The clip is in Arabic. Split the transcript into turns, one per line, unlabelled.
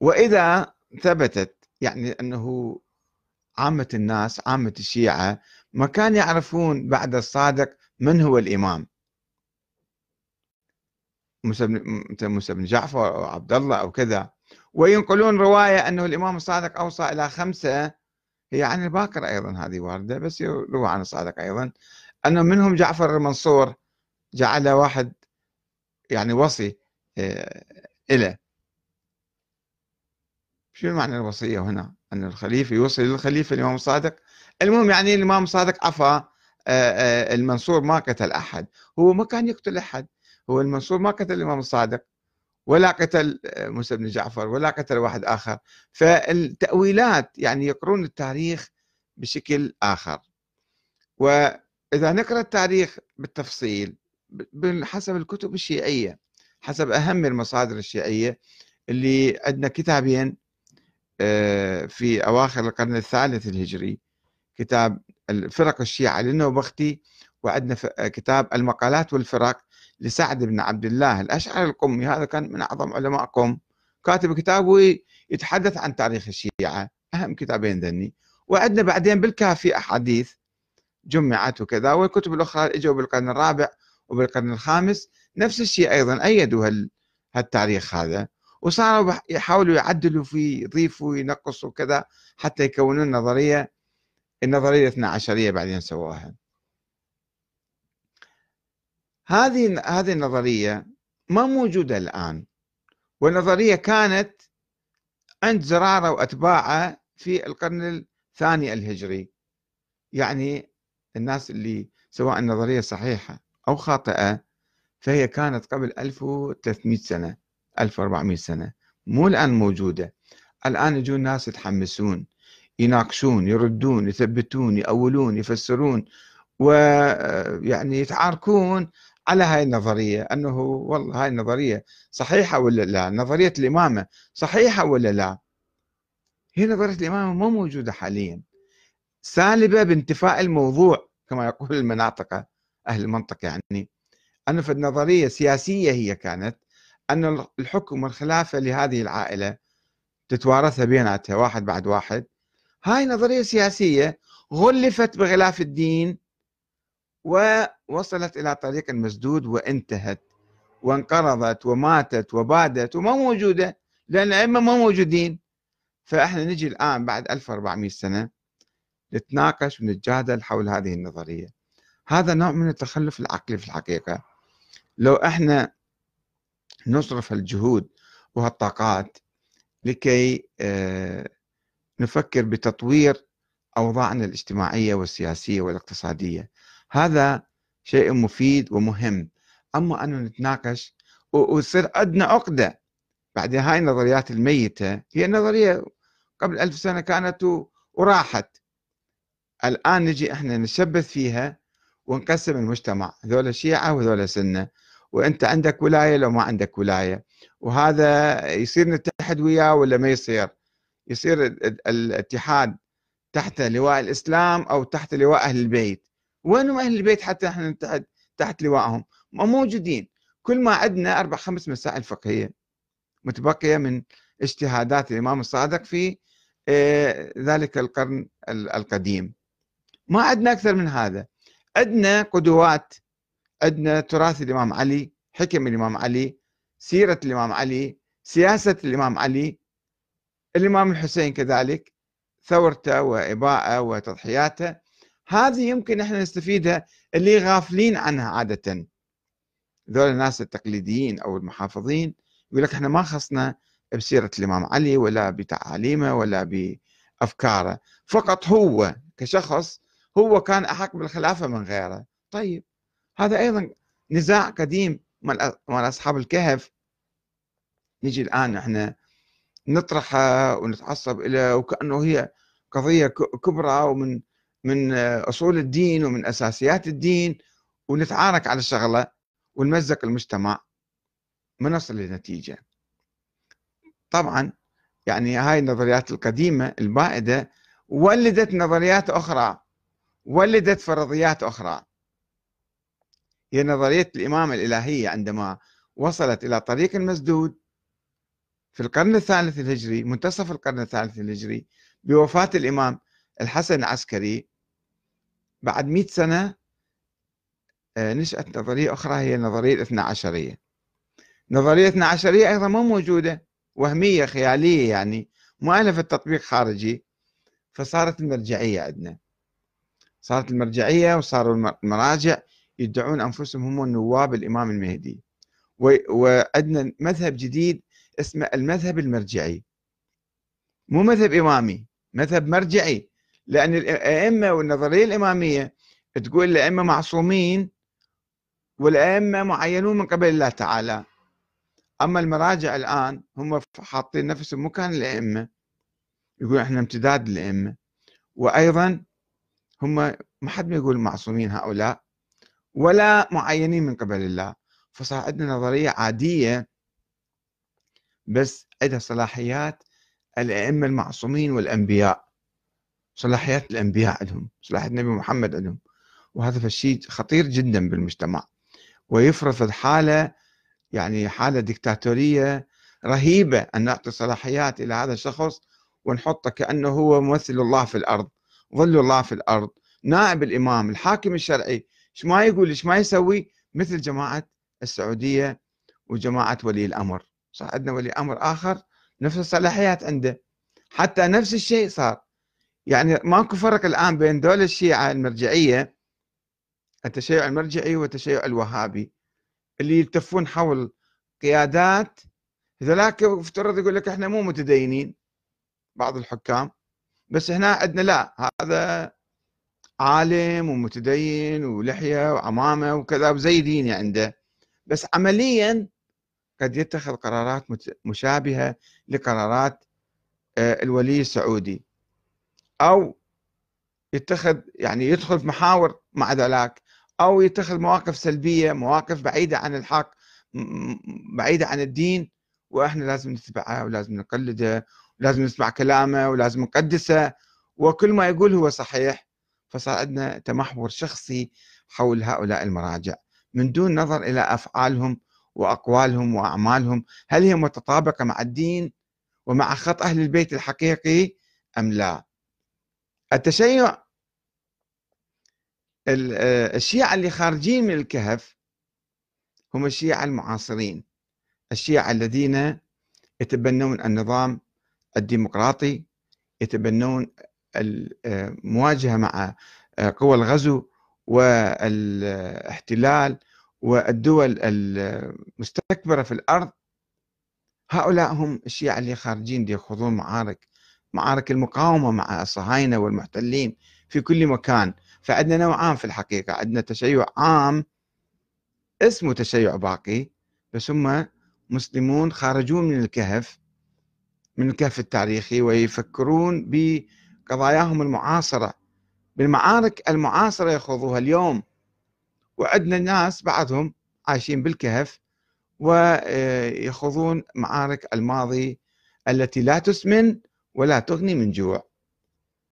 وإذا ثبتت يعني أنه عامة الناس عامة الشيعة ما كان يعرفون بعد الصادق من هو الإمام. موسى بن جعفر أو عبد الله أو كذا. وينقلون رواية أنه الإمام الصادق أوصى إلى خمسة. هي عن الباكر أيضا هذه واردة بس يروى عن الصادق أيضا. أنه منهم جعفر المنصور جعل واحد يعني وصي آه، إله شو معنى الوصية هنا؟ أن الخليفة يوصي للخليفة الإمام الصادق. المهم يعني الإمام الصادق عفى آه، آه، المنصور ما قتل أحد. هو ما كان يقتل أحد. هو المنصور ما قتل الإمام الصادق ولا قتل موسى بن جعفر ولا قتل واحد آخر. فالتأويلات يعني يقرون التاريخ بشكل آخر. وإذا نقرأ التاريخ بالتفصيل حسب الكتب الشيعية حسب أهم المصادر الشيعية اللي عندنا كتابين آه، في أواخر القرن الثالث الهجري كتاب الفرق الشيعة للنوبختي وعندنا كتاب المقالات والفرق لسعد بن عبد الله الأشعري القمي. هذا كان من أعظم علماء قم كاتب كتاب يتحدث عن تاريخ الشيعة أهم كتابين ذني. وعندنا بعدين بالكافي أحاديث جمعت وكذا والكتب الأخرى إجوا بالقرن الرابع وبالقرن الخامس. نفس الشيء أيضا أيدوا هالتاريخ هذا. وصاروا يحاولوا يعدلوا فيه يضيفوا ينقصوا كذا حتى يكونون نظرية النظرية الاثنى عشرية بعدين سووها. هذه هذه النظرية ما موجودة الآن. والنظرية كانت عند زرارة وأتباعه في القرن الثاني الهجري. يعني الناس اللي سواء النظرية صحيحة أو خاطئة فهي كانت قبل 1300 سنة. 1400 سنة. مو الآن موجودة. الآن يجون ناس يتحمسون يناقشون يردون يثبتون يأولون يفسرون ويعني يتعاركون على هاي النظرية. أنه والله هاي النظرية صحيحة ولا لا؟ نظرية الإمامة صحيحة ولا لا؟ هي نظرية الإمامة مو موجودة حاليا. سالبة بانتفاء الموضوع كما يقول المناطق أهل المنطق يعني. أنه في النظرية سياسية هي كانت أن الحكم والخلافة لهذه العائلة تتوارثها بيناتها واحد بعد واحد. هاي نظرية سياسية غلفت بغلاف الدين ووصلت إلى طريق مسدود وانتهت وانقرضت وماتت وبادت وما موجودة لأن الأئمة ما موجودين. فإحنا نجي الآن بعد 1400 سنة نتناقش ونتجادل حول هذه النظرية. هذا نوع من التخلف العقلي في الحقيقة. لو إحنا نصرف الجهود وهالطاقات لكي آه، نفكر بتطوير أوضاعنا الاجتماعية والسياسية والاقتصادية. هذا شيء مفيد ومهم. أما أنه نتناقش ويصير عندنا عقدة. بعدين هاي النظريات الميتة هي نظرية قبل ألف سنة كانت وراحت. الآن نجي إحنا نشبث فيها ونقسم المجتمع هذول شيعة وهذول سنة وأنت عندك ولاية لو ما عندك ولاية. وهذا يصير نتحد وياه ولا ما يصير؟ يصير الاتحاد تحت لواء الإسلام أو تحت لواء أهل البيت. وينهم أهل البيت حتى إحنا نتحد تحت لواءهم؟ ما موجودين. كل ما عندنا أربع خمس مسائل فقهية متبقية من اجتهادات الإمام الصادق في آه، ذلك القرن القديم. ما عندنا أكثر من هذا. عندنا قدوات عندنا تراث الإمام علي حكم الإمام علي سيرة الإمام علي سياسة الإمام علي. الإمام الحسين كذلك ثورته وإباءه وتضحياته. هذه يمكن إحنا نستفيدها اللي غافلين عنها عادة. ذول الناس التقليديين أو المحافظين يقول لك إحنا ما خصنا بسيرة الإمام علي ولا بتعاليمه ولا بأفكاره. فقط هو كشخص هو كان أحق بالخلافة من غيره. طيب. هذا أيضا نزاع قديم مال أصحاب الكهف. نجي الآن إحنا نطرحها ونتعصب إلى وكأنه هي قضية كبرى ومن من أصول الدين ومن أساسيات الدين ونتعارك على الشغلة ونمزق المجتمع. ما نصل لنتيجة طبعا يعني هاي النظريات القديمة البائدة ولدت نظريات أخرى ولدت فرضيات أخرى. هي نظرية الإمامة الإلهية عندما وصلت إلى طريق مسدود في القرن الثالث الهجري منتصف القرن الثالث الهجري بوفاة الإمام الحسن العسكري بعد مئة سنة آه، نشأت نظرية أخرى هي نظرية الاثنى عشرية. نظرية الاثنى عشرية أيضا مو موجودة وهمية خيالية يعني مؤلفة تطبيق خارجي فصارت المرجعية عندنا. صارت المرجعية وصاروا المراجع يدعون أنفسهم هم نواب الإمام المهدي. وعندنا مذهب جديد اسمه المذهب المرجعي. مو مذهب إمامي مذهب مرجعي. لأن الأئمة والنظرية الإمامية تقول الأئمة معصومين والأئمة معينون من قبل الله تعالى. أما المراجع الآن هم حاطين نفسهم مكان الأئمة يقول إحنا امتداد الأئمة. وأيضا هم ما حد ما يقول معصومين هؤلاء. ولا معينين من قبل الله. فصار عندنا نظرية عادية بس عندها صلاحيات الأئمة المعصومين والأنبياء. صلاحيات الأنبياء عندهم صلاحيات النبي محمد عندهم. وهذا الشيء خطير جدا بالمجتمع. ويفرض حالة يعني حالة ديكتاتورية رهيبة أن نعطي صلاحيات إلى هذا الشخص ونحطه كأنه هو ممثل الله في الأرض ظل الله في الأرض. نائب الإمام الحاكم الشرعي إيش ما يقول إيش ما يسوي؟ مثل جماعة السعودية وجماعة ولي الأمر. صار عندنا ولي أمر آخر نفس الصلاحيات عنده. حتى نفس الشيء صار. يعني ماكو فرق الآن بين دول الشيعة المرجعية التشيع المرجعي والتشيع الوهابي اللي يلتفون حول قيادات. ذلاك افترض يقول لك إحنا مو متدينين بعض الحكام. بس هنا عندنا لا هذا عالم ومتدين ولحية وعمامة وكذا وزي ديني عنده. بس عمليا قد يتخذ قرارات مشابهة لقرارات آه، الولي السعودي. أو يتخذ يعني يدخل في محاور مع ذلك أو يتخذ مواقف سلبية مواقف بعيدة عن الحق بعيدة عن الدين. وإحنا لازم نتبعه ولازم نقلده ولازم نسمع كلامه ولازم نقدسه. وكل ما يقول هو صحيح فصار عندنا تمحور شخصي حول هؤلاء المراجع من دون نظر إلى أفعالهم وأقوالهم وأعمالهم هل هي متطابقة مع الدين ومع خط أهل البيت الحقيقي أم لا؟ التشيع الشيعة اللي خارجين من الكهف هم الشيعة المعاصرين الشيعة الذين يتبنون النظام الديمقراطي يتبنون المواجهة مع قوى الغزو والاحتلال والدول المستكبرة في الأرض. هؤلاء هم الشيعة اللي خارجين يخوضون معارك معارك المقاومة مع الصهاينة والمحتلين في كل مكان. فعندنا نوعان في الحقيقة. عندنا تشيع عام اسمه تشيع باقي بس هم مسلمون خرجون من الكهف من الكهف التاريخي ويفكرون بقضاياهم المعاصرة. بالمعارك المعاصرة يخوضوها اليوم. وعندنا ناس بعضهم عايشين بالكهف ويخوضون معارك الماضي التي لا تسمن ولا تغني من جوع.